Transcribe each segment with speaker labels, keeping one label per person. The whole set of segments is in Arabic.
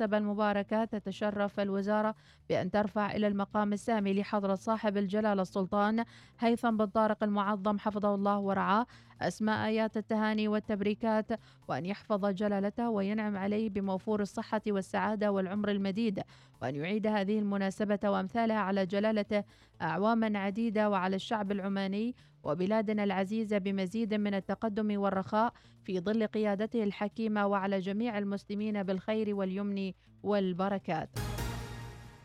Speaker 1: المناسبة المباركة تتشرف الوزارة بأن ترفع إلى المقام السامي لحضرة صاحب الجلالة السلطان هيثم بن طارق المعظم حفظه الله ورعاه أسماء آيات التهاني والتبريكات وأن يحفظ جلالته وينعم عليه بموفور الصحة والسعادة والعمر المديد وأن يعيد هذه المناسبة وأمثالها على جلالته أعواما عديدة وعلى الشعب العماني وبلادنا العزيزة بمزيد من التقدم والرخاء في ظل قيادته الحكيمة وعلى جميع المسلمين بالخير واليمن والبركات.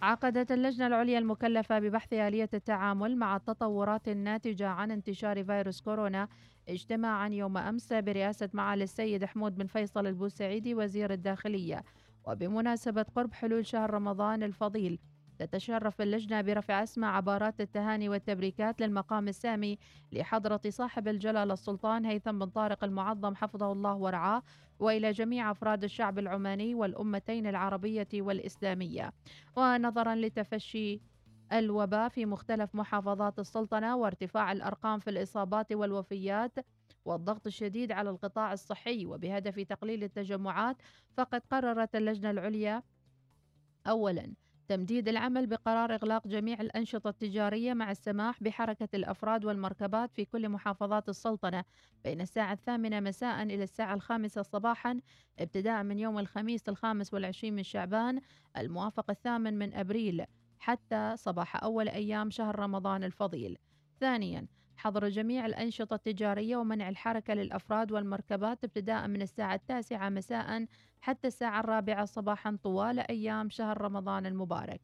Speaker 1: عقدت اللجنة العليا المكلفة ببحث آلية التعامل مع التطورات الناتجة عن انتشار فيروس كورونا اجتماعا يوم أمس برئاسة معالي السيد حمود بن فيصل البوسعيدي وزير الداخلية وبمناسبة قرب حلول شهر رمضان الفضيل تتشرف اللجنة برفع أسمى عبارات التهاني والتبريكات للمقام السامي لحضرة صاحب الجلالة السلطان هيثم بن طارق المعظم حفظه الله ورعاه وإلى جميع أفراد الشعب العماني والأمتين العربية والإسلامية. ونظرا لتفشي الوباء في مختلف محافظات السلطنة وارتفاع الأرقام في الإصابات والوفيات والضغط الشديد على القطاع الصحي وبهدف تقليل التجمعات فقد قررت اللجنة العليا أولاً تمديد العمل بقرار إغلاق جميع الأنشطة التجارية مع السماح بحركة الأفراد والمركبات في كل محافظات السلطنة بين الساعة الثامنة مساء إلى الساعة الخامسة صباحا ابتداء من يوم الخميس الخامس والعشرين من شعبان الموافق الثامن من أبريل حتى صباح أول أيام شهر رمضان الفضيل. ثانيا حظر جميع الأنشطة التجارية ومنع الحركة للأفراد والمركبات ابتداء من الساعة التاسعة مساء حتى الساعة الرابعة صباحا طوال أيام شهر رمضان المبارك.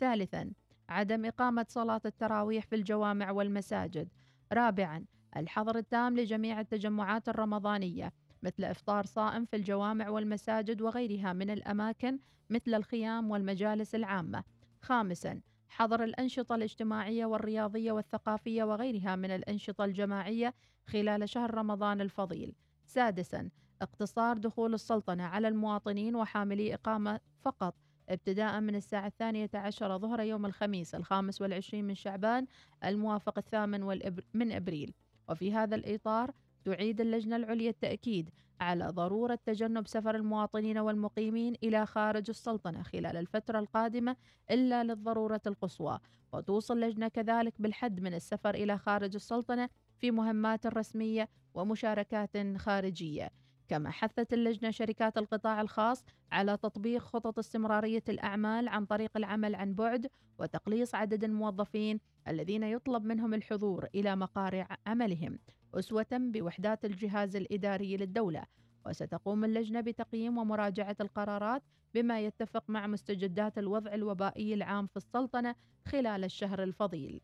Speaker 1: ثالثا عدم إقامة صلاة التراويح في الجوامع والمساجد. رابعا الحظر التام لجميع التجمعات الرمضانية مثل إفطار صائم في الجوامع والمساجد وغيرها من الأماكن مثل الخيام والمجالس العامة. خامسا حظر الأنشطة الاجتماعية والرياضية والثقافية وغيرها من الأنشطة الجماعية خلال شهر رمضان الفضيل. سادسا اقتصار دخول السلطنة على المواطنين وحاملي إقامة فقط ابتداء من الساعة الثانية عشر ظهر يوم الخميس الخامس والعشرين من شعبان الموافق الثامن من أبريل وفي هذا الإطار تعيد اللجنة العليا التأكيد على ضرورة تجنب سفر المواطنين والمقيمين إلى خارج السلطنة خلال الفترة القادمة إلا للضرورة القصوى. وتوصي اللجنة كذلك بالحد من السفر إلى خارج السلطنة في مهمات رسمية ومشاركات خارجية. كما حثت اللجنة شركات القطاع الخاص على تطبيق خطط استمرارية الأعمال عن طريق العمل عن بعد وتقليص عدد الموظفين الذين يطلب منهم الحضور إلى مقار عملهم. أسوة بوحدات الجهاز الإداري للدولة وستقوم اللجنة بتقييم ومراجعة القرارات بما يتفق مع مستجدات الوضع الوبائي العام في السلطنة خلال الشهر الفضيل.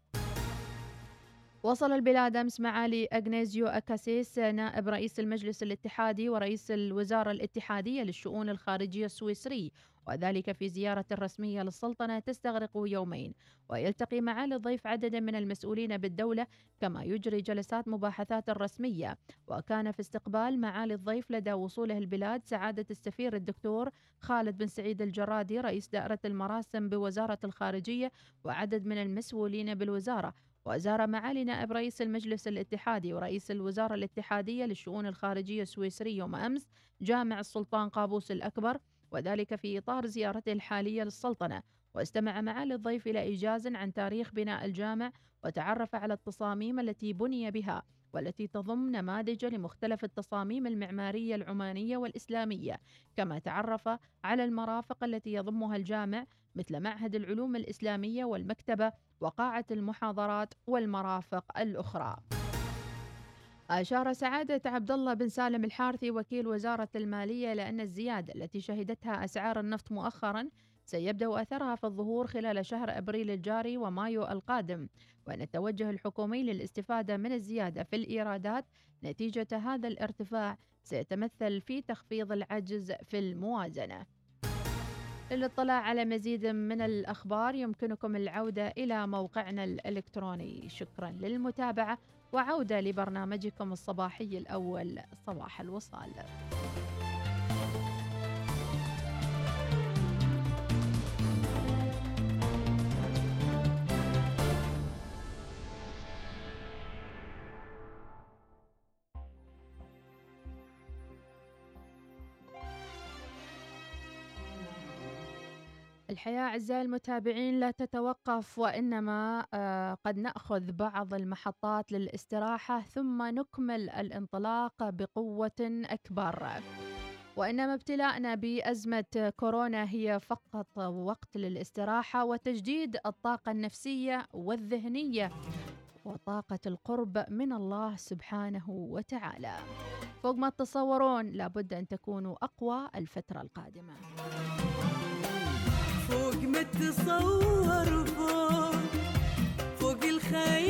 Speaker 1: وصل البلاد أمس معالي أغنيزيو أكاسيس نائب رئيس المجلس الاتحادي ورئيس الوزارة الاتحادية للشؤون الخارجية السويسري وذلك في زيارة رسمية للسلطنة تستغرق يومين ويلتقي معالي الضيف عددا من المسؤولين بالدولة كما يجري جلسات مباحثات رسمية. وكان في استقبال معالي الضيف لدى وصوله البلاد سعادة السفير الدكتور خالد بن سعيد الجرادي رئيس دائرة المراسم بوزارة الخارجية وعدد من المسؤولين بالوزارة. وزار معالي نائب رئيس المجلس الاتحادي ورئيس الوزارة الاتحادية للشؤون الخارجية السويسري يوم أمس جامع السلطان قابوس الأكبر وذلك في إطار زيارته الحالية للسلطنة واستمع معالي الضيف إلى إيجاز عن تاريخ بناء الجامع وتعرف على التصاميم التي بني بها والتي تضم نماذج لمختلف التصاميم المعمارية العمانية والإسلامية كما تعرف على المرافق التي يضمها الجامع مثل معهد العلوم الإسلامية والمكتبة وقاعة المحاضرات والمرافق الأخرى. أشار سعادة عبد الله بن سالم الحارثي وكيل وزارة المالية لأن الزيادة التي شهدتها أسعار النفط مؤخرا سيبدأ أثرها في الظهور خلال شهر أبريل الجاري ومايو القادم وأن التوجه الحكومي للاستفادة من الزيادة في الإيرادات نتيجة هذا الارتفاع سيتمثل في تخفيض العجز في الموازنة. للاطلاع على مزيد من الأخبار يمكنكم العودة إلى موقعنا الإلكتروني. شكرا للمتابعة. وعودة لبرنامجكم الصباحي الأول صباح الوصال. الحياة أعزائي المتابعين لا تتوقف وإنما آه، قد نأخذ بعض المحطات للاستراحة ثم نكمل الانطلاق بقوة أكبر. وإنما ابتلاءنا بأزمة كورونا هي فقط وقت للاستراحة وتجديد الطاقة النفسية والذهنية وطاقة القرب من الله سبحانه وتعالى. فوق ما تتصورون لابد أن تكونوا أقوى الفترة القادمة.
Speaker 2: فوق متصور فوق فوق الخيال.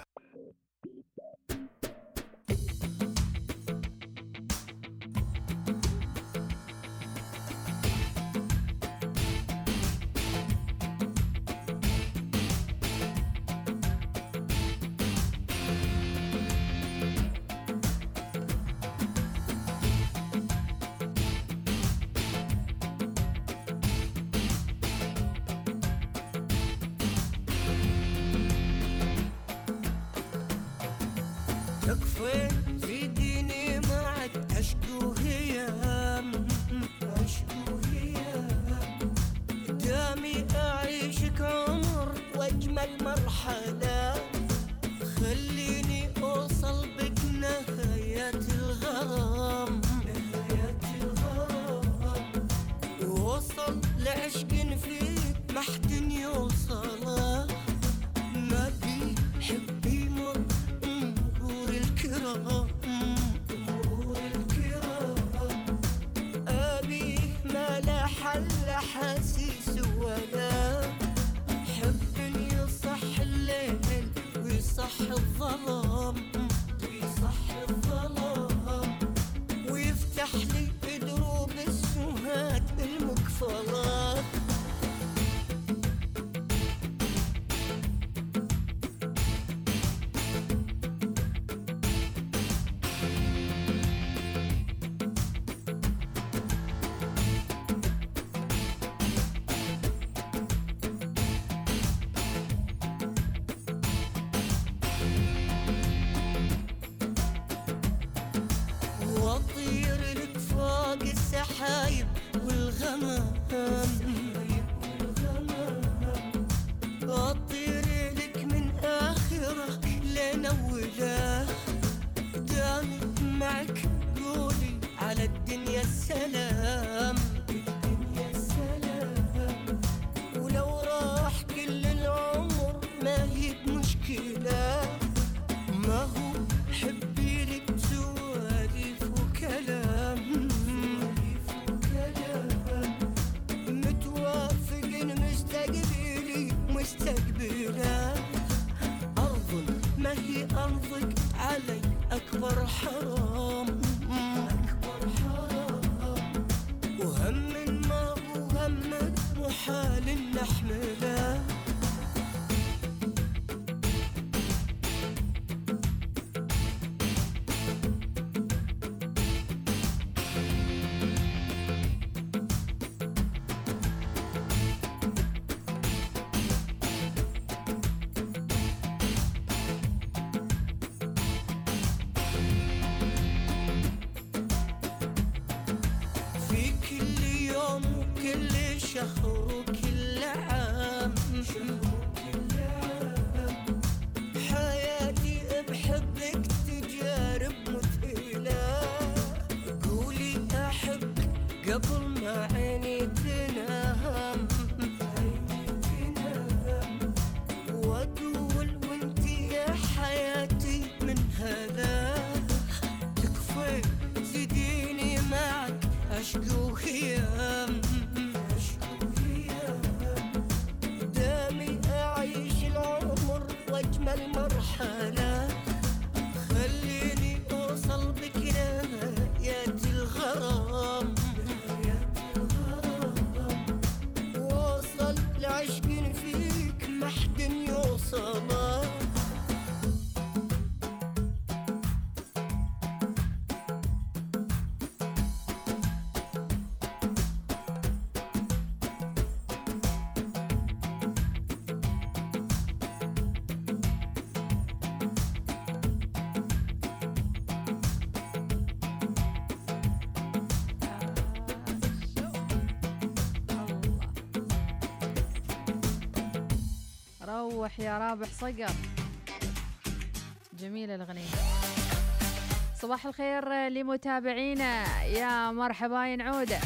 Speaker 3: قبل ما يا
Speaker 1: رابح صقر. جميلة الأغنية. صباح الخير لمتابعينا. يا مرحبا ينعودة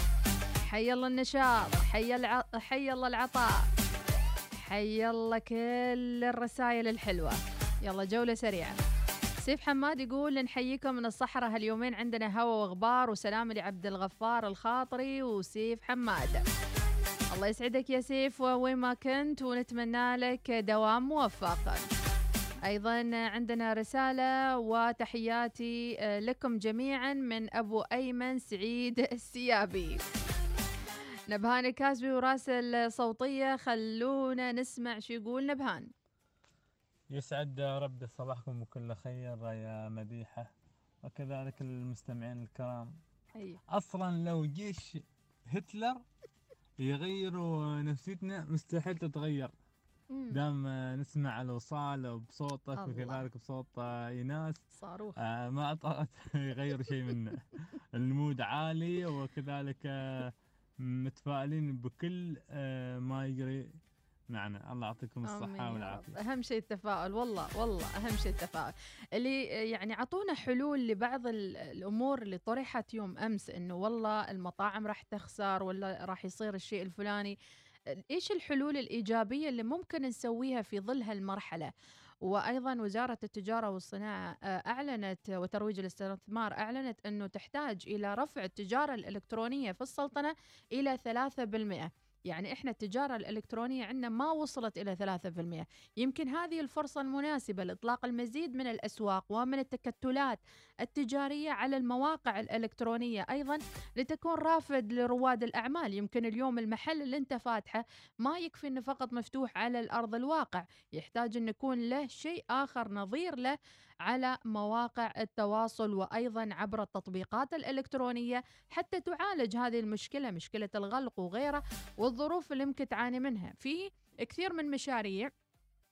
Speaker 1: حي الله النشاط. حي, الع... حي الله العطاء. حي الله كل الرسائل الحلوة. يلا جولة سريعة. سيف حماد يقول نحييكم من الصحراء هاليومين عندنا هوا وغبار وسلام لعبد الغفار الخاطري وسيف حماد. الله يسعدك يا سيف وين ما كنت ونتمنى لك دوام موفق. أيضا عندنا رسالة وتحياتي آه، لكم جميعا من أبو أيمن سعيد السيابي. نبهان الكاسبي وراسل صوتيه خلونا نسمع شو يقول نبهان.
Speaker 4: يسعد ربي صباحكم بكل خير يا مديحة وكذلك المستمعين الكرام.
Speaker 1: أيوه.
Speaker 4: أصلا لو جيش هتلر يغيروا نفسيتنا مستحيل تتغير. دام نسمع الوصال بصوتك. وكذلك بصوت ايناس
Speaker 1: صاروخ
Speaker 4: آه، ما أعتقد يغير شيء منه المود عالي وكذلك آه، متفائلين بكل آه، ما يجري معنا. الله يعطيكم الصحة والعافية.
Speaker 1: أهم شيء التفاؤل. والله والله أهم شيء التفاؤل. اللي يعني أعطونا حلول لبعض ال- الأمور اللي طرحت يوم أمس إنه والله المطاعم راح تخسر ولا راح يصير الشيء الفلاني. إيش الحلول الإيجابية اللي ممكن نسويها في ظل هالمرحلة؟ وأيضا وزارة التجارة والصناعة آه، أعلنت وترويج الاستثمار أعلنت إنه تحتاج إلى رفع التجارة الإلكترونية في السلطنة إلى 3% يعني إحنا التجارة الإلكترونية عندنا ما وصلت إلى 3% يمكن هذه الفرصة المناسبة لإطلاق المزيد من الأسواق ومن التكتلات التجارية على المواقع الإلكترونية أيضا لتكون رافد لرواد الأعمال. يمكن اليوم المحل اللي أنت فاتحه ما يكفي إنه فقط مفتوح على الأرض الواقع يحتاج إن يكون له شيء آخر نظير له على مواقع التواصل وأيضا عبر التطبيقات الإلكترونية حتى تعالج هذه المشكلة مشكلة الغلق وغيره والظروف اللي ممكن تعاني منها. في كثير من مشاريع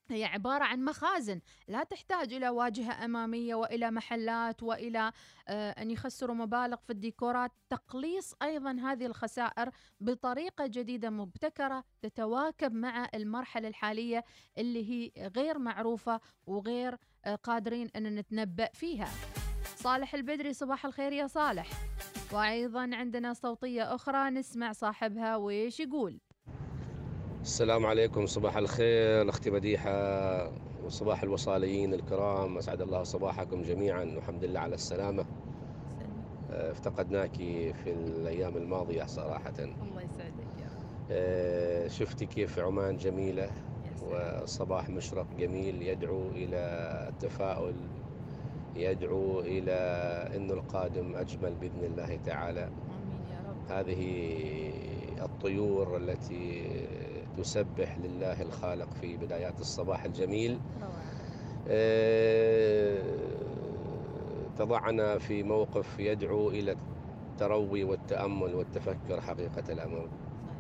Speaker 1: هي عبارة عن مخازن لا تحتاج إلى واجهة أمامية وإلى محلات وإلى آه أن يخسروا مبالغ في الديكورات. تقليص أيضا هذه الخسائر بطريقة جديدة مبتكرة تتواكب مع المرحلة الحالية اللي هي غير معروفة وغير قادرين أن نتنبأ فيها. صالح البدري صباح الخير يا صالح. وأيضا عندنا صوتية أخرى نسمع صاحبها ويش يقول.
Speaker 5: السلام عليكم صباح الخير أختي مديحة وصباح الوصاليين الكرام. أسعد الله صباحكم جميعا والحمد لله على السلامة. آه، افتقدناك في الأيام الماضية صراحة.
Speaker 1: الله يسعدك يا رب.
Speaker 5: آه، شفتي كيف عمان جميلة؟ والصباح مشرق جميل يدعو إلى التفاؤل يدعو إلى ان القادم أجمل بإذن الله تعالى.
Speaker 1: آمين يا رب.
Speaker 5: هذه الطيور التي تسبح لله الخالق في بدايات الصباح الجميل. آه، تضعنا في موقف يدعو إلى التروي والتأمل والتفكر حقيقة الأمر.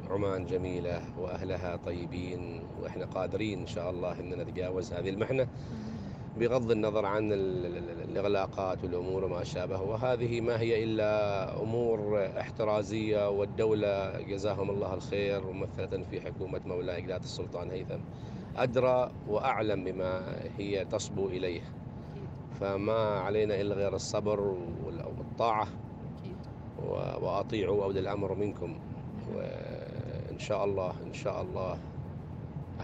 Speaker 5: عمان جميلة وأهلها طيبين وإحنا قادرين إن شاء الله أن نتجاوز هذه المحنة بغض النظر عن ال- ال- ال- الإغلاقات والأمور وما شابه وهذه ما هي إلا أمور احترازية والدولة جزاهم الله الخير ممثلة في حكومة مولاي قلادة السلطان هيثم. أدرى وأعلم بما هي تصبو إليه. فما علينا إلا غير الصبر وال- والطاعة و- وأطيعوا أولي الأمر منكم. وإن شاء الله إن شاء الله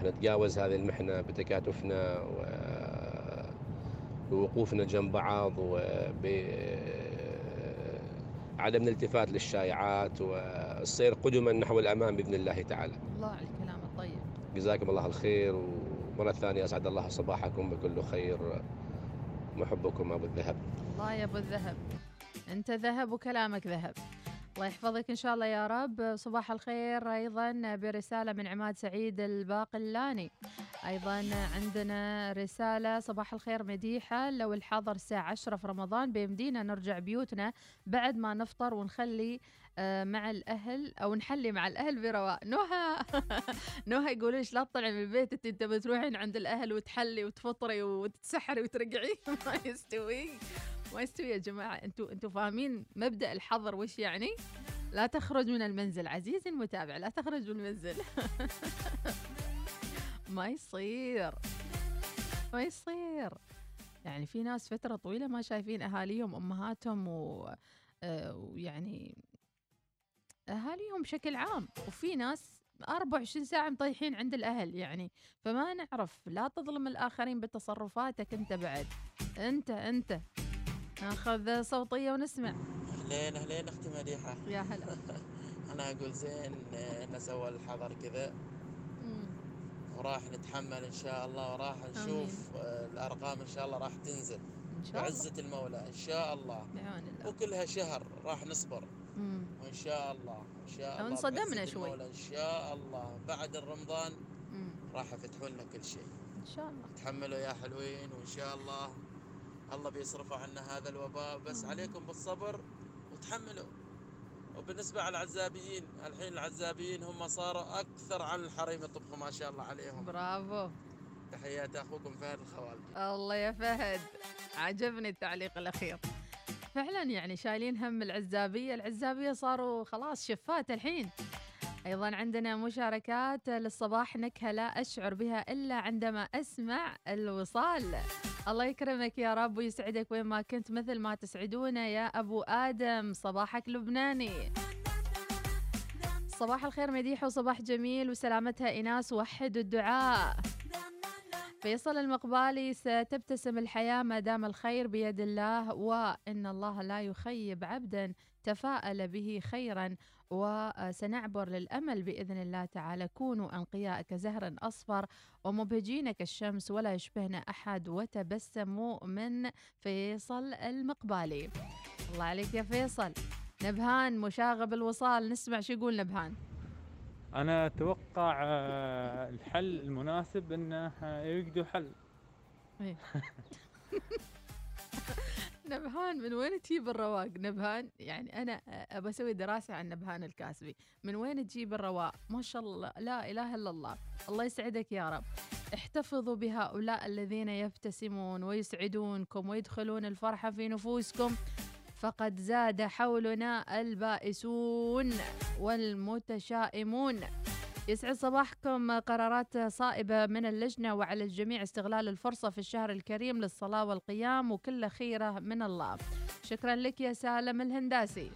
Speaker 5: نتجاوز هذه المحنة بتكاتفنا و- بوقوفنا جنب بعض وبعدم الالتفات للشائعات والسير قدما نحو الأمام بإذن الله تعالى.
Speaker 1: الله على الكلام الطيب.
Speaker 5: جزاكم الله الخير ومرة ثانية أسعد الله صباحكم بكل خير. محبكم أبو الذهب.
Speaker 1: الله يا أبو الذهب. أنت ذهب وكلامك ذهب. الله يحفظك إن شاء الله يا رب. صباح الخير أيضا برسالة من عماد سعيد الباقلاني. أيضا عندنا رسالة صباح الخير مديحة. لو الحظر الساعة 10 في رمضان بيمدينا نرجع بيوتنا بعد ما نفطر ونخلي آه، مع الأهل أو نحلي مع الأهل برواء نهى. نهى يقول إيش لا تطلعي من البيت انت بتروحين عند الأهل وتحلي وتفطري وتتسحري وترجعي ما يستوي. ما يستوي يا جماعة. أنتوا أنتوا فاهمين مبدأ الحظر وش يعني؟ لا تخرج من المنزل عزيزي المتابع لا تخرج من المنزل. ما يصير. ما يصير. يعني في ناس فترة طويلة ما شايفين أهاليهم أمهاتهم و... آه، ويعني أهاليهم بشكل عام. وفي ناس 24 ساعة مطيحين عند الأهل. يعني فما نعرف. لا تظلم الآخرين بتصرفاتك. أنت بعد. أنت أنت. ناخذ صوتية ونسمع.
Speaker 6: اهلين اهلين أختي مديحة.
Speaker 1: يا هلا.
Speaker 6: أنا أقول زين نسوى الحظر كذا. وراح نتحمل إن شاء الله وراح نشوف آه، الأرقام إن شاء الله راح تنزل.
Speaker 1: إن شاء الله.
Speaker 6: بعزة المولى إن شاء الله.
Speaker 1: بعون الله.
Speaker 6: وكلها شهر راح نصبر.
Speaker 1: مم.
Speaker 6: وإن شاء الله إن شاء الله
Speaker 1: انصدمنا شوي.
Speaker 6: إن شاء الله. بعد الرمضان
Speaker 1: مم.
Speaker 6: راح يفتحوا لنا كل شيء.
Speaker 1: إن شاء الله.
Speaker 6: تحملوا يا حلوين وإن شاء الله. الله بيصرف عنا هذا الوباء. بس عليكم بالصبر وتحملوا. وبالنسبة على العزابيين الحين العزابيين هم صاروا أكثر عن الحريم يطبخوا ما شاء الله عليهم.
Speaker 1: برافو.
Speaker 6: تحياتي أخوكم فهد الخوالدي.
Speaker 1: الله يا فهد. عجبني التعليق الأخير. فعلا يعني شايلين هم العزابية. العزابية صاروا خلاص شفات الحين. أيضا عندنا مشاركات للصباح نكهة لا أشعر بها إلا عندما أسمع الوصال. الله يكرمك يا رب ويسعدك وين ما كنت مثل ما تسعدونا يا أبو آدم. صباحك لبناني. صباح الخير مديح وصباح جميل وسلامتها إناس وحد الدعاء. فيصل المقبالي ستبتسم الحياة ما دام الخير بيد الله وإن الله لا يخيب عبدا تفاءل به خيرا. وسنعبر للأمل بإذن الله تعالى. كونوا أنقياء كزهر أصفر ومبهجين كالشمس ولا يشبهنا أحد وتبسموا من فيصل المقبالي. الله عليك يا فيصل. نبهان مشاغب الوصال نسمع شو يقول نبهان.
Speaker 4: أنا أتوقع آه، الحل المناسب إنه آه، يوجدوا حل.
Speaker 1: نبهان من وين تجيب الرواق؟ نبهان يعني أنا أبى أسوي دراسة عن نبهان الكاسبي. من وين تجيب الرواق؟ ما شاء الله لا إله إلا الله. الله يسعدك يا رب. احتفظوا بهؤلاء الذين يبتسمون ويسعدونكم ويدخلون الفرحه في نفوسكم. فقد زاد حولنا البائسون والمتشائمون. يسعد صباحكم. قرارات صائبة من اللجنة وعلى الجميع استغلال الفرصة في الشهر الكريم للصلاة والقيام وكل خيرة من الله. شكرا لك يا سالم الهنداسي.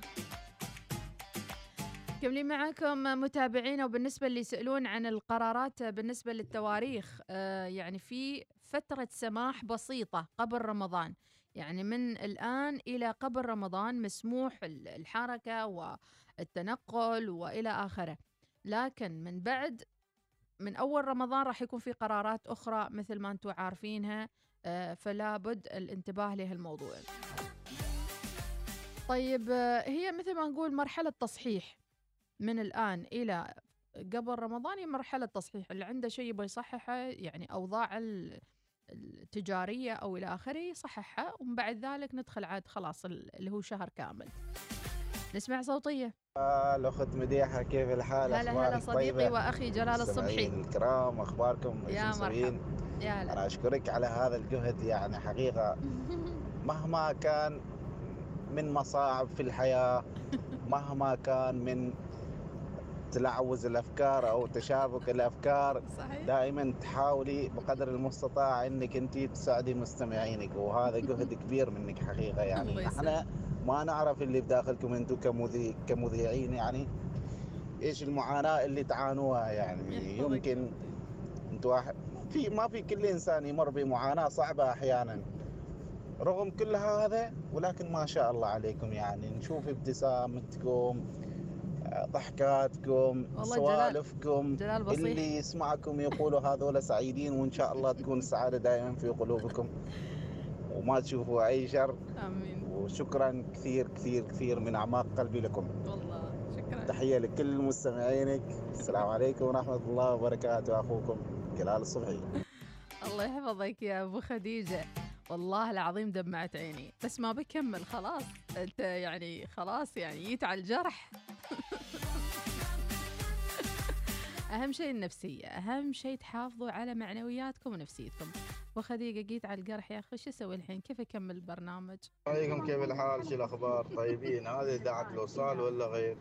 Speaker 1: كملين معاكم متابعينا وبالنسبة اللي يسألون عن القرارات بالنسبة للتواريخ آه يعني في فترة سماح بسيطة قبل رمضان. يعني من الآن إلى قبل رمضان مسموح الحركة والتنقل وإلى آخره. لكن من بعد من أول رمضان راح يكون في قرارات أخرى مثل ما أنتم عارفينها آه، فلا بد الانتباه لهالموضوع. طيب آه، هي مثل ما نقول مرحلة تصحيح من الآن إلى قبل رمضان هي مرحلة تصحيح. اللي عنده شيء يبغى يصححه يعني أوضاع التجارية أو إلى آخره يصححها ومن بعد ذلك ندخل عاد خلاص اللي هو شهر كامل. نسمع صوتية
Speaker 7: الأخت مديحة كيف الحال؟
Speaker 1: هلا هلا صديقي
Speaker 7: طيبة؟
Speaker 1: وأخي جلال الصبحي
Speaker 7: الكرام أخباركم
Speaker 1: يا؟ مرحبا يا هلا
Speaker 7: أنا أشكرك على هذا الجهد يعني حقيقة مهما كان من مصاعب في الحياة مهما كان من تلعوز الأفكار أو تشابك الأفكار
Speaker 1: صحيح
Speaker 7: دائما تحاولي بقدر المستطاع إنك انت تساعدي مستمعينك وهذا جهد كبير منك
Speaker 1: حقيقة
Speaker 7: يعني. إحنا ما نعرف اللي بداخلكم أنتم كمذيع كمذيعين يعني. إيش المعاناة اللي تعانوها يعني؟ يمكن أنتم واحد في ما في كل إنسان يمر بمعاناة صعبة أحيانا. رغم كل هذا ولكن ما شاء الله عليكم يعني. نشوف ابتسامتكم ضحكاتكم سوالفكم.
Speaker 1: جلال
Speaker 7: اللي يسمعكم يقولوا هذول سعيدين وإن شاء الله تكون السعاده دائما في قلوبكم. وما تشوفوا أي شر.
Speaker 1: آمين.
Speaker 7: وشكرا كثير كثير كثير من أعماق قلبي لكم.
Speaker 1: والله شكرا.
Speaker 7: تحية لكل مستمعينك. السلام عليكم ورحمة الله وبركاته. أخوكم جلال الصبحي.
Speaker 1: الله يحفظك يا أبو خديجة. والله العظيم دمعت عيني. بس ما بكمل خلاص. أنت يعني خلاص يعني جيت على الجرح. أهم شيء النفسية أهم شيء تحافظوا على معنوياتكم ونفسيتكم. وخديجة جيت على الجرح يا أخي شو أسوي الحين؟ كيف أكمل البرنامج؟
Speaker 7: عليكم كيف الحال؟ شو الأخبار؟ طيبين؟ هذه إذاعة الوصال ولا غير؟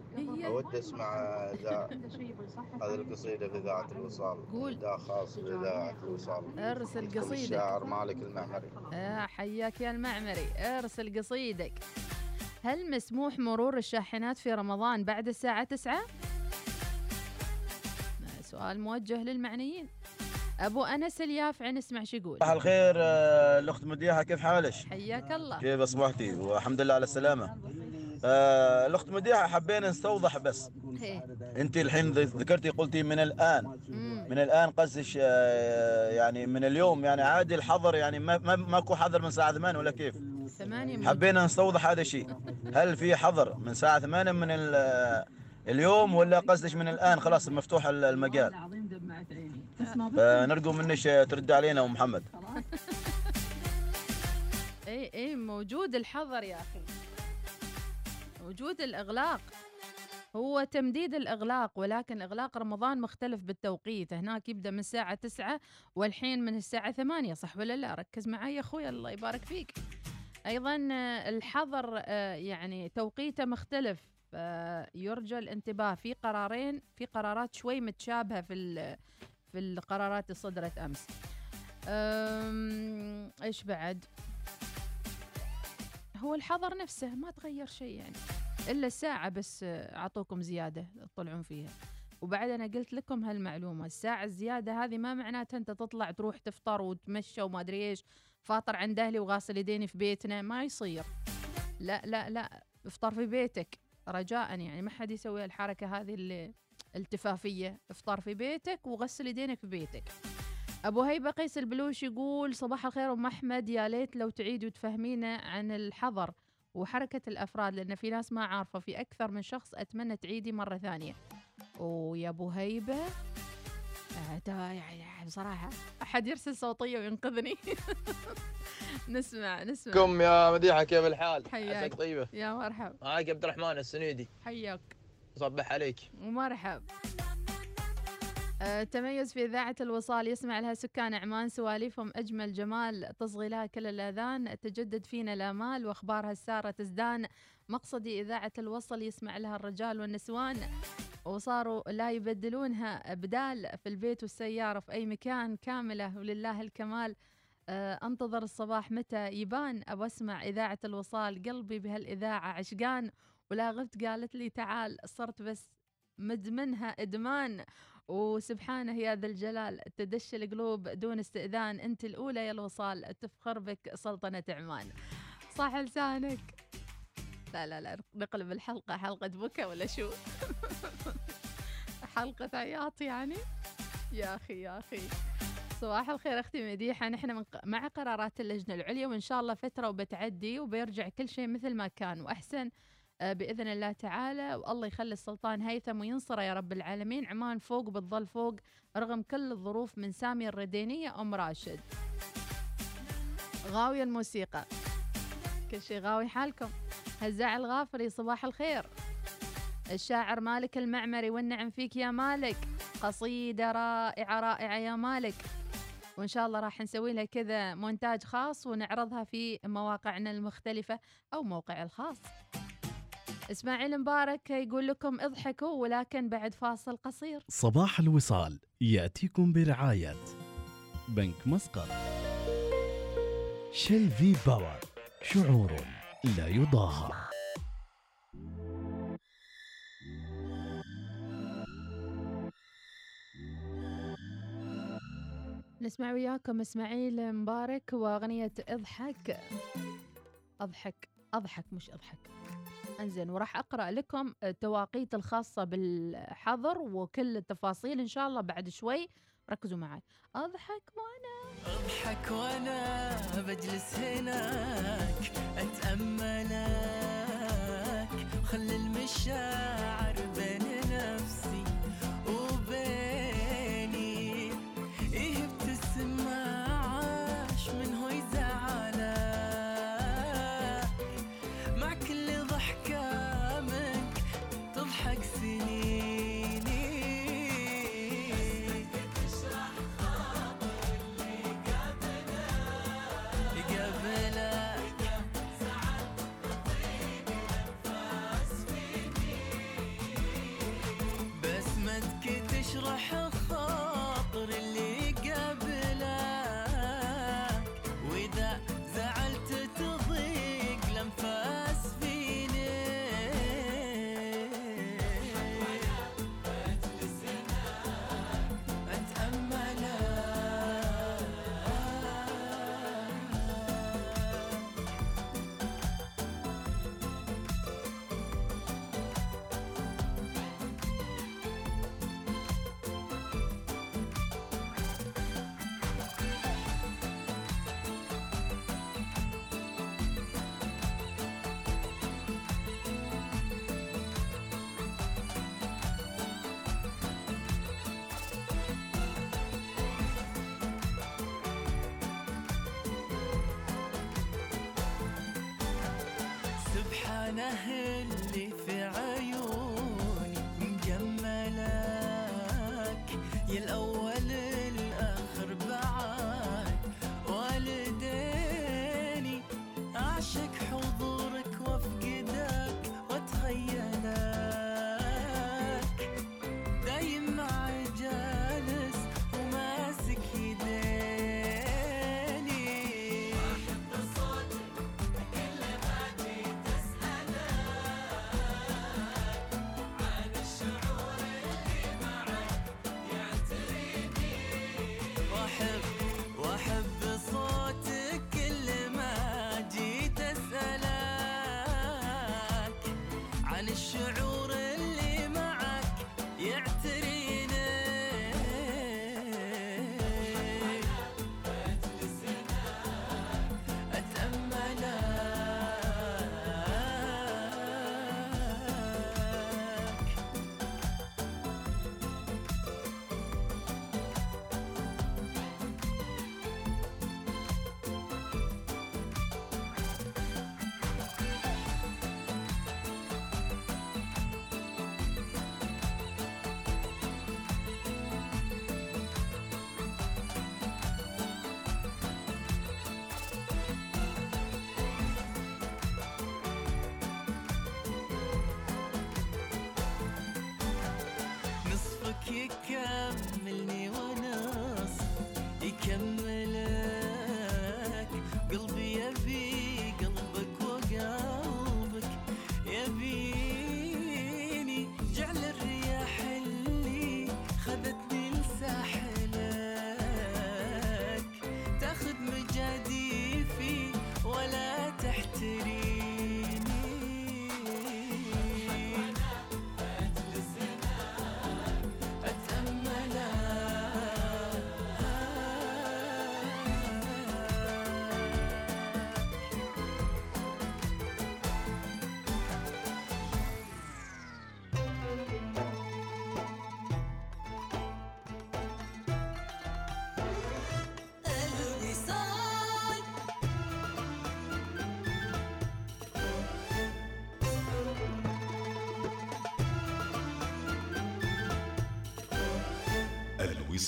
Speaker 7: أود أسمع هذه القصيدة في إذاعة الوصال.
Speaker 1: قول.
Speaker 7: ده خاص باذاعه الوصال. أرسل
Speaker 1: قصيدك.
Speaker 7: الشاعر مالك المعمري.
Speaker 1: آه حياك يا المعمري. أرسل قصيدك. هل مسموح مرور الشاحنات في رمضان بعد الساعة تسعة؟ سؤال موجه للمعنيين أبو أنس اليافع نسمع شو يقول
Speaker 8: صباح الخير آه، الأخت مديحة كيف حالك؟
Speaker 1: حياك الله
Speaker 8: كيف أصبحتي؟ والحمد لله على السلامة. آه، الأخت مديحة حبينا نستوضح بس. أنت الحين ذكرتي قلتي من الآن
Speaker 1: مم.
Speaker 8: من الآن قصدك آه، يعني من اليوم يعني عادي الحظر يعني ما ما- ماكو حظر من الساعة 8 ولا كيف؟
Speaker 1: ثمانية من
Speaker 8: حبينا نستوضح هذا الشيء. هل في حظر من الساعة 8 من ال- اليوم ولا قصدك من الآن؟ خلاص مفتوح ال- المجال؟ فنرجو منك ترد علينا أم محمد.
Speaker 1: اي اي موجود الحظر يا أخي. موجود الإغلاق. هو تمديد الإغلاق ولكن إغلاق رمضان مختلف بالتوقيت. هناك يبدأ من الساعة 9 والحين من الساعة 8 صح ولا لا؟ ركز معي يا أخوي الله يبارك فيك. أيضا آه، الحظر آه، يعني توقيته مختلف. آه، يرجى الانتباه. في قرارين في قرارات شوي متشابهة في في القرارات اللي صدرت أمس. أم، إيش بعد؟ هو الحظر نفسه ما تغير شيء يعني. إلا الساعة بس أعطوكم زيادة تطلعون فيها. وبعد أنا قلت لكم هالمعلومة الساعة الزيادة هذه ما معناتها أنت تطلع تروح تفطر وتمشى وما أدري إيش فاطر عند أهلي وغاسل يديني في بيتنا ما يصير. لا لا لا افطر في بيتك. رجاء يعني ما حد يسوي الحركة هذه اللي التفافية. افطر في بيتك وغسل يدينك في بيتك. أبو هيبة قيس البلوش يقول صباح الخير أم أحمد يا ليت لو تعيد وتفهمينا عن الحظر وحركة الأفراد لأن في ناس ما عارفة في أكثر من شخص أتمنى تعيدي مرة ثانية. ويا آه، تا- يعني بصراحة أحد يرسل صوتية وينقذني. نسمع نسمع.
Speaker 9: كم يا مديحة كيف الحال؟
Speaker 1: حياك.
Speaker 9: عساك طيبة؟
Speaker 1: يا مرحب
Speaker 9: معاك عبد الرحمن السنيدي
Speaker 1: حياك.
Speaker 9: صبح عليك.
Speaker 1: ومرحب آه، تميز في إذاعة الوصال يسمع لها سكان عمان سواليفهم أجمل جمال تصغي لها كل الأذان تجدد فينا الآمال وأخبارها السارة تزدان. مقصدي إذاعة الوصل يسمع لها الرجال والنسوان. وصاروا لا يبدلونها بدال في البيت والسيارة في أي مكان كاملة ولله الكمال. آه، أنتظر الصباح متى؟ يبان. أبى أسمع إذاعة الوصال قلبي بهالإذاعة عشقان. ولا غبت قالت لي تعال. صرت بس مدمنها إدمان. وسبحانه يا ذا الجلال تدش القلوب دون استئذان. أنت الأولى يا الوصال تفخر بك سلطنة عمان. صح لسانك. لا لا لا نقلب الحلقة حلقة بكى ولا شو؟ حلقة عياط يعني؟ يا أخي يا أخي. صباح الخير أختي مديحة. نحن مع قرارات اللجنة العليا وإن شاء الله فترة وبتعدي وبيرجع كل شيء مثل ما كان. وأحسن آه، بإذن الله تعالى. والله يخلي السلطان هيثم وينصره يا رب العالمين. عمان فوق بتظل فوق رغم كل الظروف من سامية الردينية أم راشد. غاوية الموسيقى. كل شيء غاوي حالكم. هزاع الغافري صباح الخير. الشاعر مالك المعمري والنعم فيك يا مالك. قصيدة رائعة رائعة يا مالك. وإن شاء الله راح نسوي لها كذا مونتاج خاص ونعرضها في مواقعنا المختلفة أو موقع الخاص. إسماعيل مبارك يقول لكم اضحكوا ولكن بعد فاصل قصير.
Speaker 10: صباح الوصال يأتيكم برعاية بنك مسقط. شيل في باور شعور لا يضاهى.
Speaker 1: نسمع وياكم إسماعيل مبارك وأغنية أضحك. أضحك أضحك مش أضحك. إنزين وراح أقرأ لكم التواقيت الخاصة بالحظر وكل التفاصيل إن شاء الله بعد شوي. ركزوا معي أضحك وأنا.
Speaker 11: أضحك وأنا بجلس هناك أتأملك وخلي المشاعر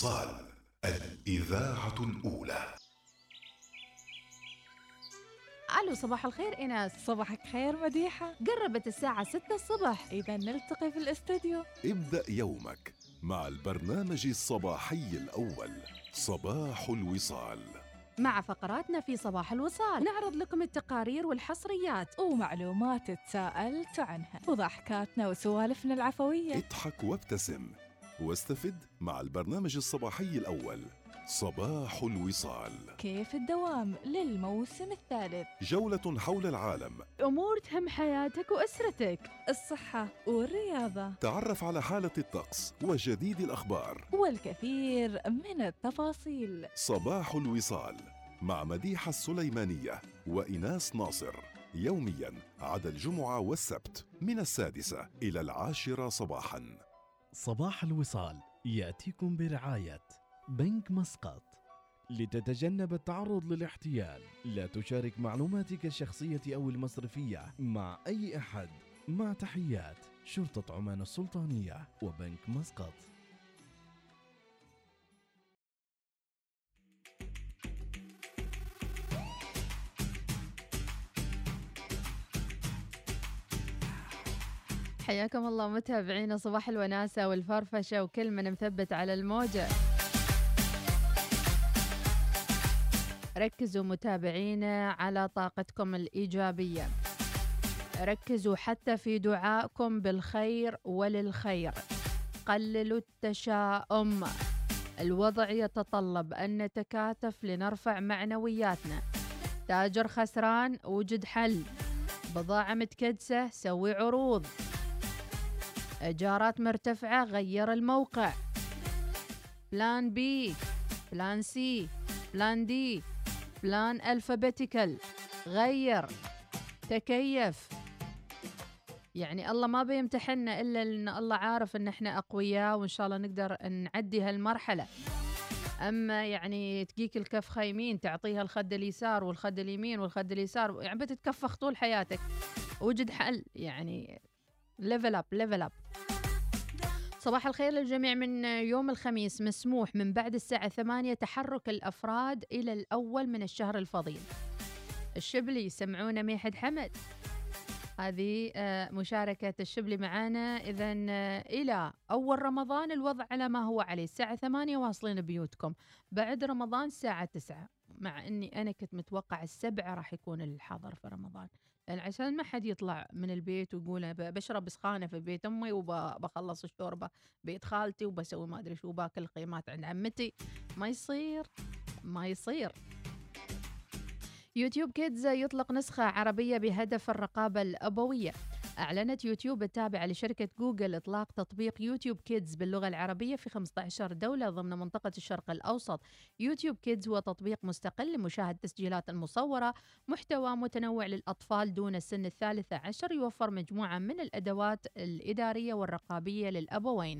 Speaker 11: الوصال
Speaker 12: الإذاعة الأولى.
Speaker 1: ألو صباح الخير إيناس.
Speaker 13: صباحك خير مديحة.
Speaker 1: قربت الساعة 6 الصبح.
Speaker 13: إذا نلتقي في الاستوديو.
Speaker 14: ابدأ يومك مع البرنامج الصباحي الأول صباح الوصال.
Speaker 1: مع فقراتنا في صباح الوصال. نعرض لكم التقارير والحصريات.
Speaker 13: ومعلومات تساءلت عنها وضحكاتنا وسوالفنا العفوية.
Speaker 14: اضحك وابتسم. واستفد مع البرنامج الصباحي الأول. صباح الوصال.
Speaker 13: كيف الدوام للموسم الثالث؟
Speaker 14: جولة حول العالم.
Speaker 1: أمور تهم حياتك وأسرتك.
Speaker 13: الصحة والرياضة.
Speaker 14: تعرف على حالة الطقس وجديد الأخبار.
Speaker 13: والكثير من التفاصيل.
Speaker 14: صباح الوصال مع مديحة السليمانية وإناس ناصر. يوميا عدا الجمعة والسبت من السادسة إلى العاشرة صباحا.
Speaker 10: صباح الوصال يأتيكم برعاية بنك مسقط. لتتجنب التعرض للاحتيال لا تشارك معلوماتك الشخصية أو المصرفية مع أي أحد. مع تحيات شرطة عمان السلطانية وبنك مسقط.
Speaker 1: حياكم الله متابعينا صباح الوناسة والفرفشة وكل من مثبت على الموجة. ركزوا متابعينا على طاقتكم الإيجابية. ركزوا حتى في دعائكم بالخير وللخير. قللوا التشاؤم. الوضع يتطلب أن نتكاتف لنرفع معنوياتنا. تاجر خسران وجد حل. بضاعة متكدسة سوي عروض. إيجارات مرتفعة غير الموقع. plan B plan C plan D plan alphabetical. غير تكيف. يعني الله ما بيمتحنا إلا ان الله عارف إن إحنا أقوياء وإن شاء الله نقدر نعدي هالمرحلة. أما يعني تجيك الكفخه يمين تعطيها الخد اليسار والخد اليمين والخد اليسار يعني بتتكفخ طول حياتك. وجد حل يعني level up level up صباح الخير للجميع من يوم الخميس مسموح من بعد الساعة ثمانية تحرك الأفراد إلى الأول من الشهر الفضيل. الشبلي سمعونا ميحد حمد. هذه آه، مشاركة الشبلي معانا. إذا إلى أول رمضان الوضع على ما هو عليه. الساعة ثمانية واصلين بيوتكم. بعد رمضان الساعة تسعة. مع أني أنا كنت متوقع السبعة راح يكون الحظر في رمضان. عشان ما حد يطلع من البيت ويقول أنا بشرب سخانة في بيت أمي وبخلص الشوربة بيت خالتي وبسوي ما أدري شو باكل لقيمات عند عمتي. ما يصير ما يصير. YouTube Kids يطلق نسخة عربية بهدف الرقابة الأبوية. أعلنت يوتيوب التابعة لشركة جوجل إطلاق تطبيق YouTube Kids باللغة العربية في 15 دولة ضمن منطقة الشرق الأوسط. YouTube Kids هو تطبيق مستقل لمشاهدة التسجيلات المصورة محتوى متنوع للأطفال دون السن الثالثة عشر يوفر مجموعة من الأدوات الإدارية والرقابية للأبوين.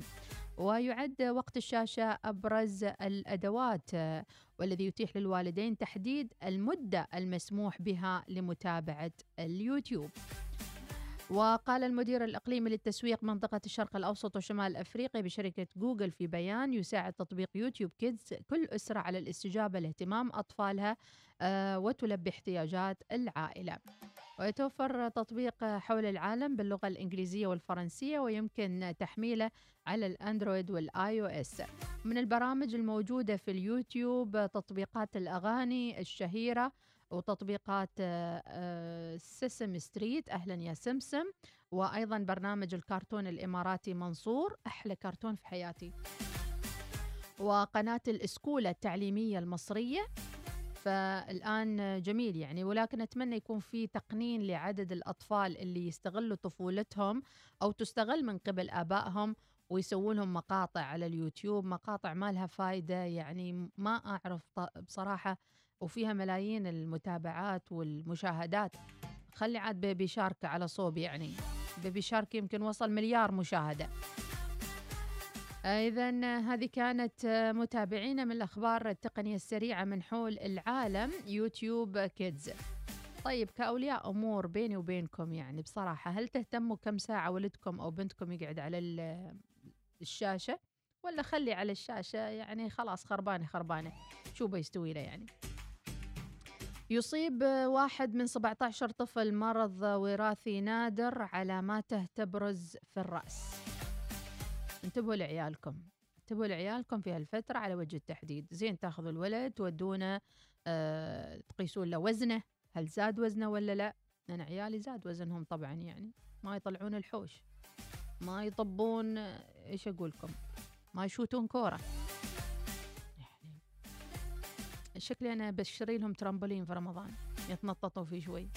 Speaker 1: ويعد وقت الشاشة أبرز الأدوات والذي يتيح للوالدين تحديد المدة المسموح بها لمتابعة اليوتيوب. وقال المدير الإقليمي للتسويق منطقة الشرق الأوسط وشمال أفريقيا بشركة جوجل في بيان يساعد تطبيق YouTube Kids كل أسرة على الاستجابة لاهتمام أطفالها آه، وتلبي احتياجات العائلة. ويتوفر تطبيق حول العالم باللغة الإنجليزية والفرنسية ويمكن تحميله على الأندرويد وال iOS. من البرامج الموجودة في اليوتيوب تطبيقات الأغاني الشهيرة وتطبيقات Sesame Street أهلا يا سمسم. وأيضا برنامج الكرتون الإماراتي منصور أحلى كرتون في حياتي. وقناة الإسكولة التعليمية المصرية. فالآن جميل يعني ولكن أتمنى يكون في تقنين لعدد الأطفال اللي يستغلوا طفولتهم أو تستغل من قبل آبائهم ويسوون لهم مقاطع على اليوتيوب مقاطع ما لها فايدة يعني ما أعرف بصراحة وفيها ملايين المتابعات والمشاهدات. خلي عاد بيبي شارك على صوب يعني. بيبي شارك يمكن وصل مليار مشاهدة. إذا هذه كانت متابعينا من الأخبار التقنية السريعة من حول العالم يوتيوب كيدز. طيب كأولياء أمور بيني وبينكم يعني بصراحة هل تهتموا كم ساعة ولدكم أو بنتكم يقعد على ال- الشاشة؟ ولا خلي على الشاشة يعني خلاص خربانة خربانة. شو بيستوي له يعني؟ يصيب واحد من 17 طفل مرض وراثي نادر علاماته تبرز في الرأس. انتبهوا لعيالكم. انتبهوا لعيالكم في هالفترة على وجه التحديد. زين تاخذوا الولد تودونه آه تقيسون له وزنه. هل زاد وزنه ولا لا؟ أنا عيالي زاد وزنهم طبعا يعني ما يطلعون الحوش. ما يطبون إيش أقول لكم ما يشوتون يعني شكلي أنا بشتري لهم ترامبولين في رمضان يتنططوا فيه شوي.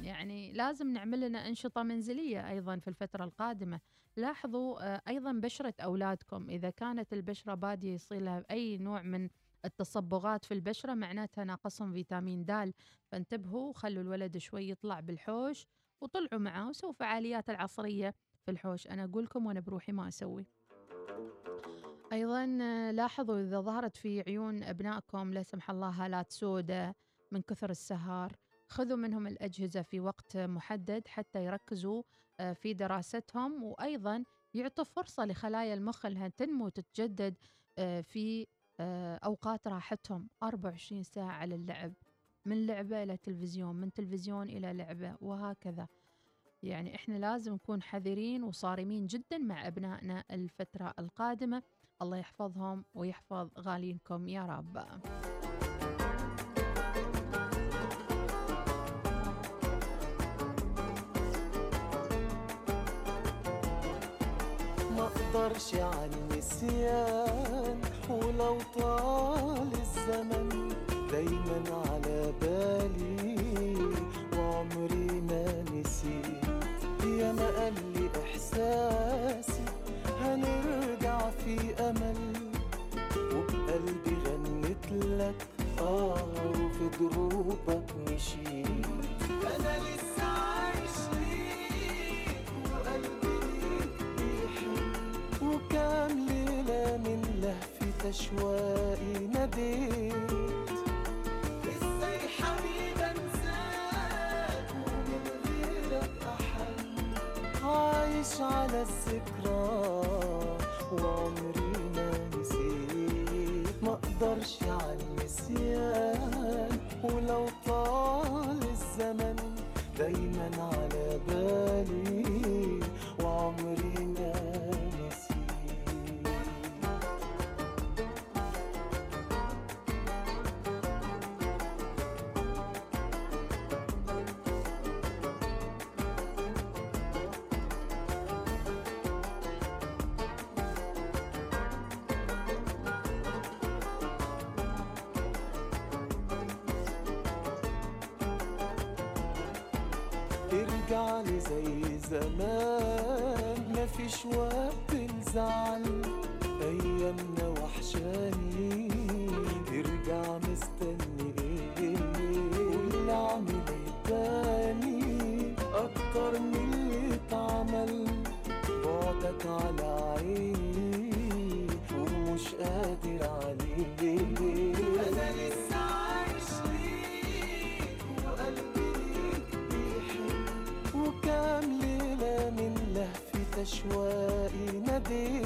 Speaker 1: يعني لازم نعمل لنا أنشطة منزلية أيضا في الفترة القادمة. لاحظوا آه، أيضا بشرة أولادكم إذا كانت البشرة بادية يصير لها أي نوع من التصبغات في البشرة معناتها ناقصهم فيتامين د فانتبهوا خلوا الولد شوي يطلع بالحوش وطلعوا معاه وسووا فعاليات العصرية في الحوش. أنا أقول لكم وأنا بروحي ما أسوي. أيضا لاحظوا إذا ظهرت في عيون أبنائكم لا سمح الله هالات سوداء من كثر السهر خذوا منهم الأجهزة في وقت محدد حتى يركزوا آه، في دراستهم وأيضا يعطوا فرصة لخلايا المخ أنها تنمو وتتجدد آه، في آه، أوقات راحتهم. 24 ساعة على اللعب من لعبة إلى تلفزيون من تلفزيون إلى لعبة وهكذا. يعني إحنا لازم نكون حذرين وصارمين جدا مع أبنائنا الفترة القادمة. الله يحفظهم ويحفظ غالينكم يا رب.
Speaker 11: ما أقدرش على النسيان ولو طال الزمن دايما وفي دروبك مشيت. أنا لسه عايش ليك وقلبي ليك بيحن. وكام ليلة من لهفة أشواقي ناديت. إزاي حبيب أنساك ومن غيرك أحن؟ عايش على الذكرى وعمري ما نسيت. ما لهفة أشواقي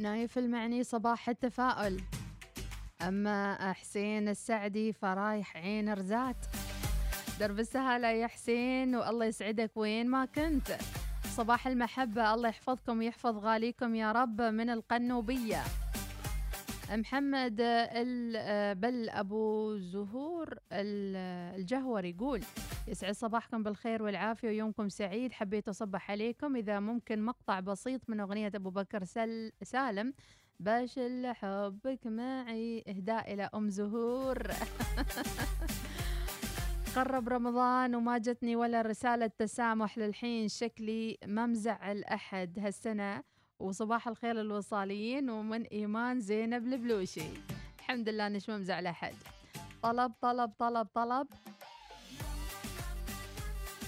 Speaker 1: نايف المعني صباح التفاؤل. أما حسين السعدي فرايح عين رزات. درب السهالة يا حسين والله يسعدك وين ما كنت. صباح المحبة الله يحفظكم ويحفظ غاليكم يا رب من القنوبية. محمد بل أبو زهور ال- الجهور يقول يسعد صباحكم بالخير والعافية ويومكم سعيد. حبيت أصبح عليكم. إذا ممكن مقطع بسيط من أغنية أبو بكر سل سالم باشل حبك معي. إهداء إلى أم زهور. قرب رمضان وما جتني ولا رسالة تسامح للحين. شكلي ما مزعل أحد هالسنة. وصباح الخير الوصاليين ومن إيمان زينب البلوشي. الحمد لله ما مزعل أحد طلب طلب طلب طلب.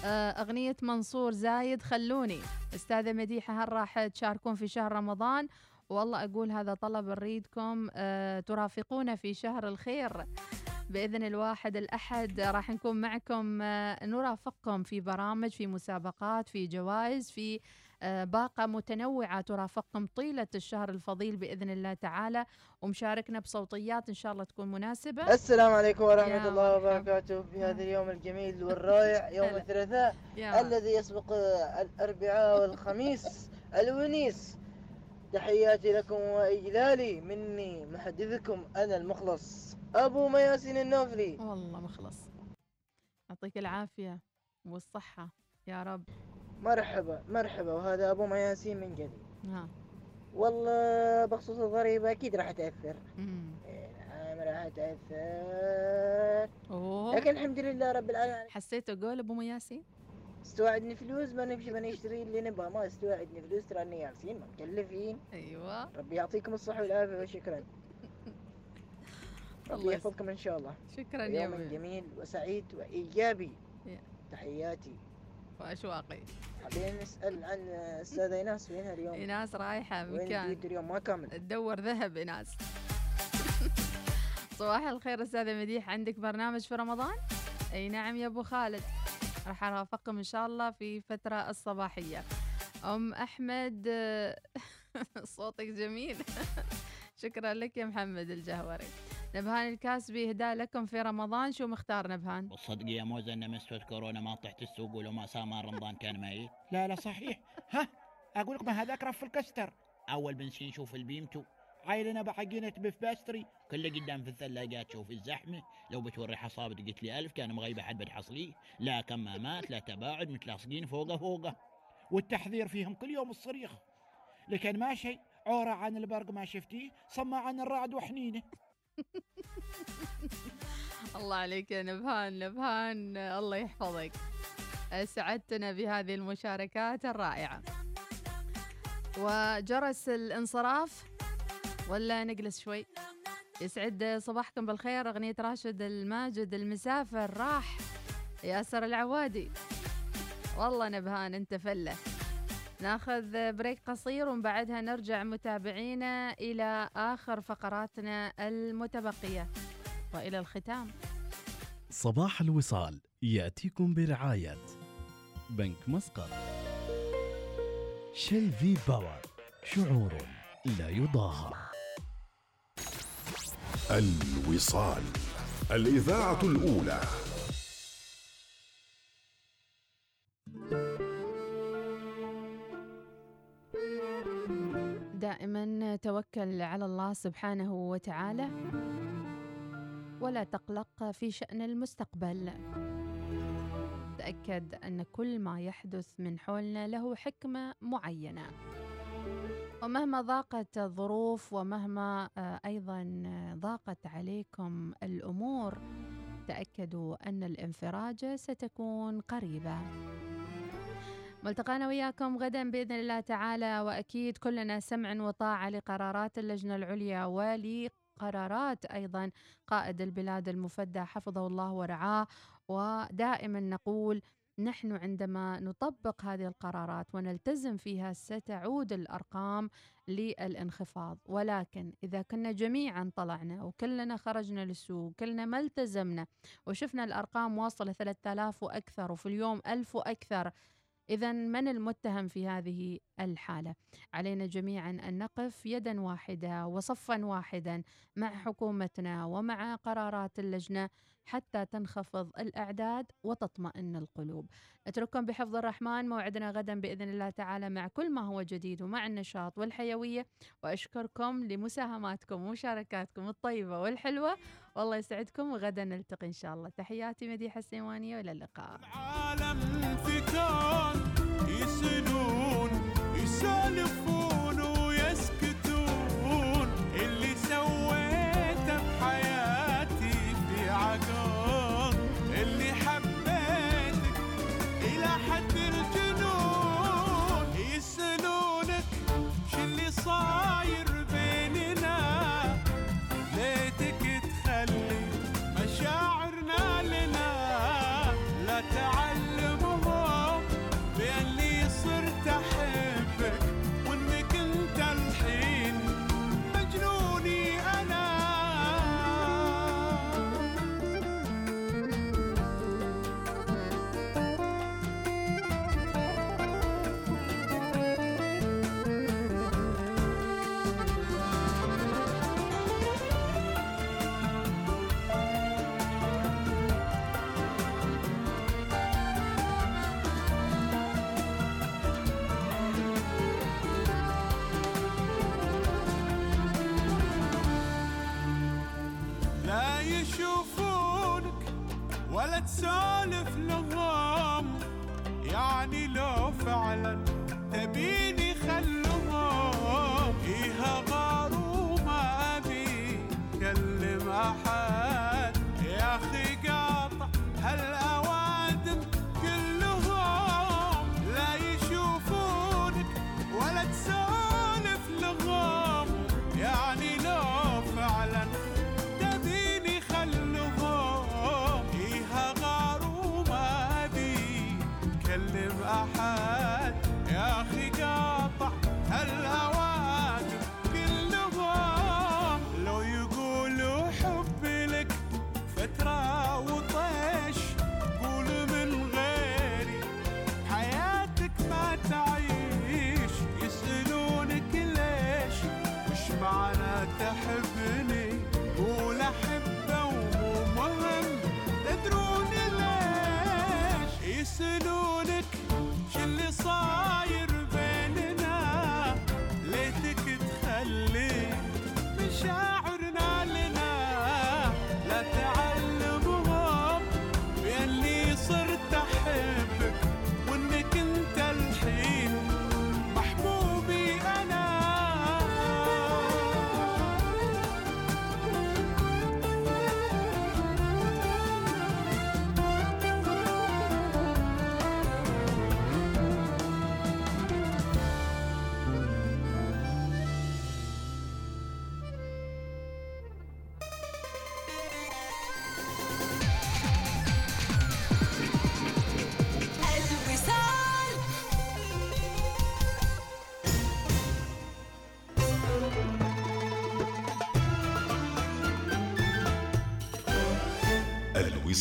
Speaker 1: أغنية منصور زايد خلوني. أستاذة مديحة هل راح تشاركون في شهر رمضان؟ والله أقول هذا طلب نريدكم آه، ترافقونا في شهر الخير. بإذن الواحد الأحد راح نكون معكم آه، نرافقكم في برامج في مسابقات في جوائز في آه، باقة متنوعة ترافقكم طيلة الشهر الفضيل بإذن الله تعالى ومشاركنا بصوتيات إن شاء الله تكون مناسبة.
Speaker 15: السلام عليكم ورحمة الله
Speaker 1: مرحبا.
Speaker 15: وبركاته في هذا اليوم الجميل والرائع يوم. الثلاثاء الذي يسبق الأربعاء والخميس الونيس. تحياتي لكم وإجلالي مني محدثكم أنا المخلص أبو مياسين النوفلي.
Speaker 1: والله مخلص. يعطيك العافية والصحة يا رب.
Speaker 15: مرحبا مرحبا وهذا أبو مياسين من جديد.
Speaker 1: ها.
Speaker 15: والله بخصوص الضريبة أكيد راح تأثر.
Speaker 1: مم.
Speaker 15: نعم راح تأثر.
Speaker 1: أوه.
Speaker 15: لكن الحمد لله رب العالمين.
Speaker 1: حسيت قول أبو مياسين؟
Speaker 15: استوعدني فلوس ما نمشي ما نشتري اللي نبغى. ما استوعدني فلوس تراني ياسين ما مكلفين.
Speaker 1: أيوة.
Speaker 15: ربي يعطيكم الصحة والعافية وشكرا.
Speaker 1: الله
Speaker 15: يحفظكم إن شاء الله.
Speaker 1: شكرا يا
Speaker 15: يوم جميل وسعيد وإيجابي.
Speaker 1: يا.
Speaker 15: تحياتي.
Speaker 1: وأشواقي
Speaker 15: حابين نسأل عن الأستاذة إيناس وينها اليوم؟
Speaker 1: إيناس رايحة
Speaker 15: وين
Speaker 1: مكان.
Speaker 15: البيوت اليوم؟ ما كامل
Speaker 1: تدور ذهب إيناس. صباح الخير أستاذة مديح. عندك برنامج في رمضان؟ أي نعم يا أبو خالد. راح أرافقكم إن شاء الله في فترة الصباحية. أم أحمد صوتك جميل. شكرا لك يا محمد الجهوري. نبهان الكاسبي إهداء لكم في رمضان. شو مختار نبهان؟
Speaker 16: والصدق يا موزة ان مستوى كورونا ما طحت السوق ولو ما سامان رمضان كان ميت
Speaker 2: لا لا صحيح. ها أقول لك ما هذاك رف الكستر.
Speaker 16: أول بنسين شوف البيمتو عايلنا بعجينة بيف باستري. كله قدام في الثلاجات شوف الزحمة. لو بتوري حصابة قلت لي ألف كان مغيبة حد بتحصليه لا كمامات لا تباعد متلاصقين فوقه فوقه. والتحذير فيهم كل يوم الصريخ. لكن ماشي عورة عن البرق ما شفتيه صمع عن الرعد وحنينه.
Speaker 1: الله عليك يا نبهان نبهان. الله يحفظك. أسعدتنا بهذه المشاركات الرائعة. وجرس الانصراف ولا نجلس شوي. يسعد صباحكم بالخير أغنية راشد الماجد المسافر راح ياسر العوادي. والله نبهان انت فلة. ناخذ بريك قصير ومن بعدها نرجع متابعينا إلى آخر فقراتنا المتبقية وإلى الختام.
Speaker 10: صباح الوصال يأتيكم برعاية بنك مسقط. شيل في باور شعور لا يضاهى
Speaker 12: الوصال الإذاعة الأولى.
Speaker 1: توكل على الله سبحانه وتعالى. ولا تقلق في شأن المستقبل. تأكد أن كل ما يحدث من حولنا له حكمة معينة. ومهما ضاقت الظروف ومهما آه، أيضا ضاقت عليكم الأمور تأكدوا أن الانفراجة ستكون قريبة ملتقانا وياكم غدا بإذن الله تعالى وأكيد كلنا سمع وطاعة لقرارات اللجنة العليا ولقرارات أيضا قائد البلاد المفدى حفظه الله ورعاه. ودائما نقول نحن عندما نطبق هذه القرارات ونلتزم فيها ستعود الأرقام للانخفاض. ولكن إذا كنا جميعا طلعنا وكلنا خرجنا للسوق كلنا ما التزمنا وشفنا الأرقام واصلة 3000 وأكثر وفي اليوم 1000 وأكثر إذا من المتهم في هذه الحالة؟ علينا جميعا أن نقف يدا واحدة وصفا واحدا مع حكومتنا ومع قرارات اللجنة حتى تنخفض الأعداد وتطمئن القلوب. نترككم بحفظ الرحمن موعدنا غدا بإذن الله تعالى مع كل ما هو جديد ومع النشاط والحيوية وأشكركم لمساهماتكم ومشاركاتكم الطيبة والحلوة والله يسعدكم وغدا نلتقي إن شاء الله تحياتي مديحة السيمانية وإلى اللقاء.
Speaker 11: olho fundo.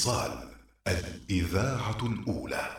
Speaker 2: الوصال
Speaker 12: الإذاعة الأولى.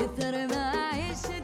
Speaker 2: كثر ما اعيش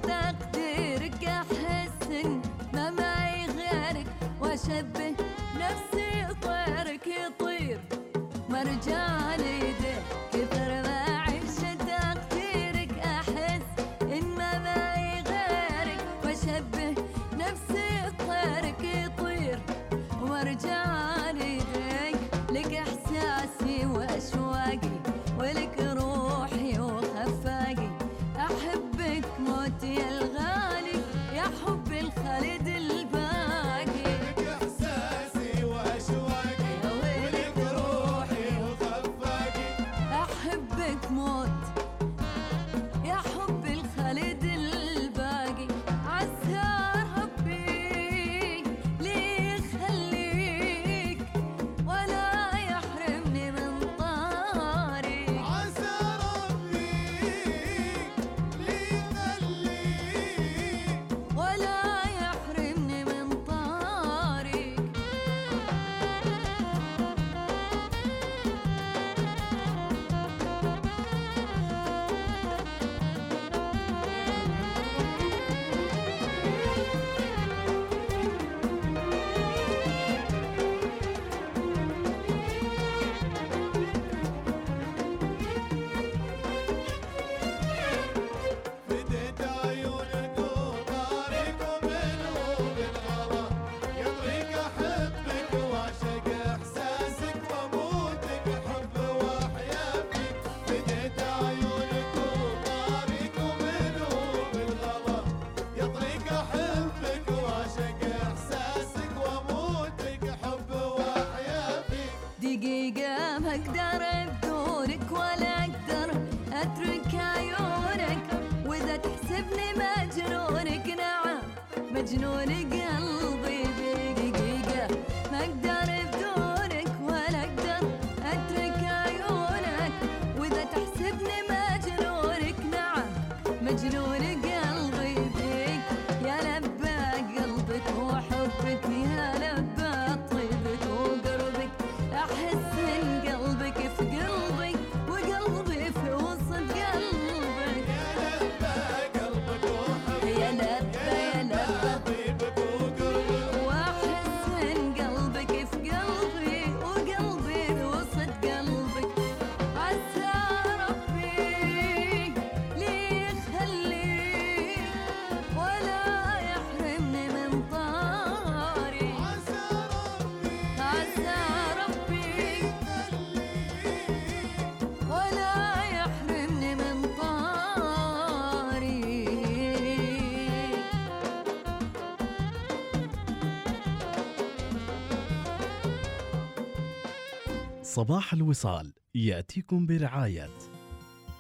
Speaker 10: صباح الوصال يأتيكم برعاية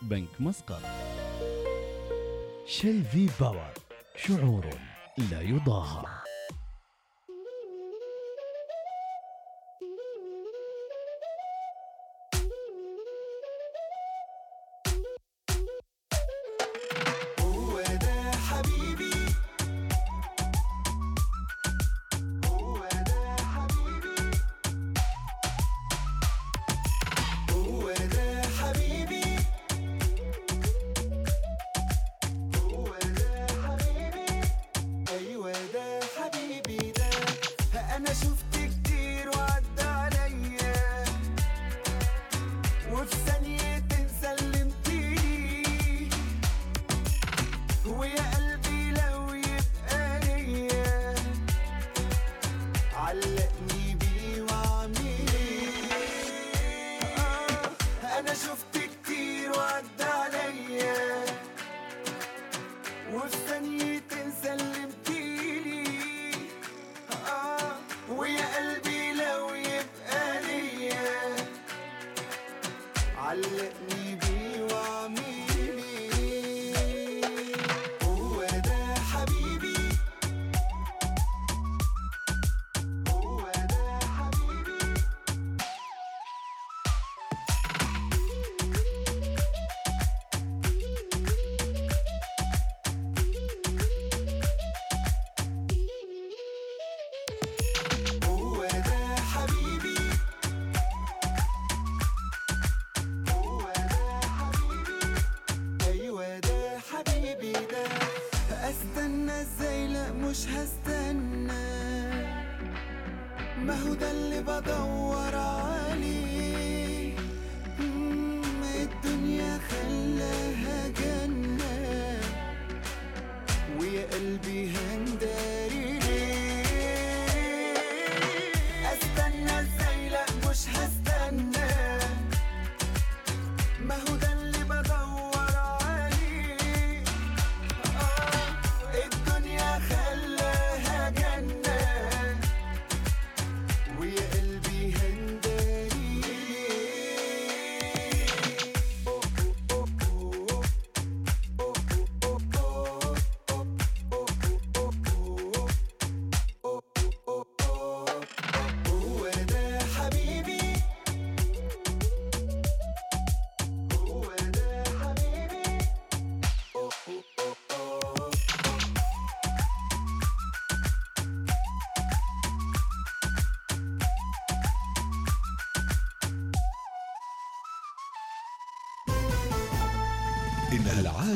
Speaker 10: بنك مسقط. شيل في باور شعور لا يضاهى.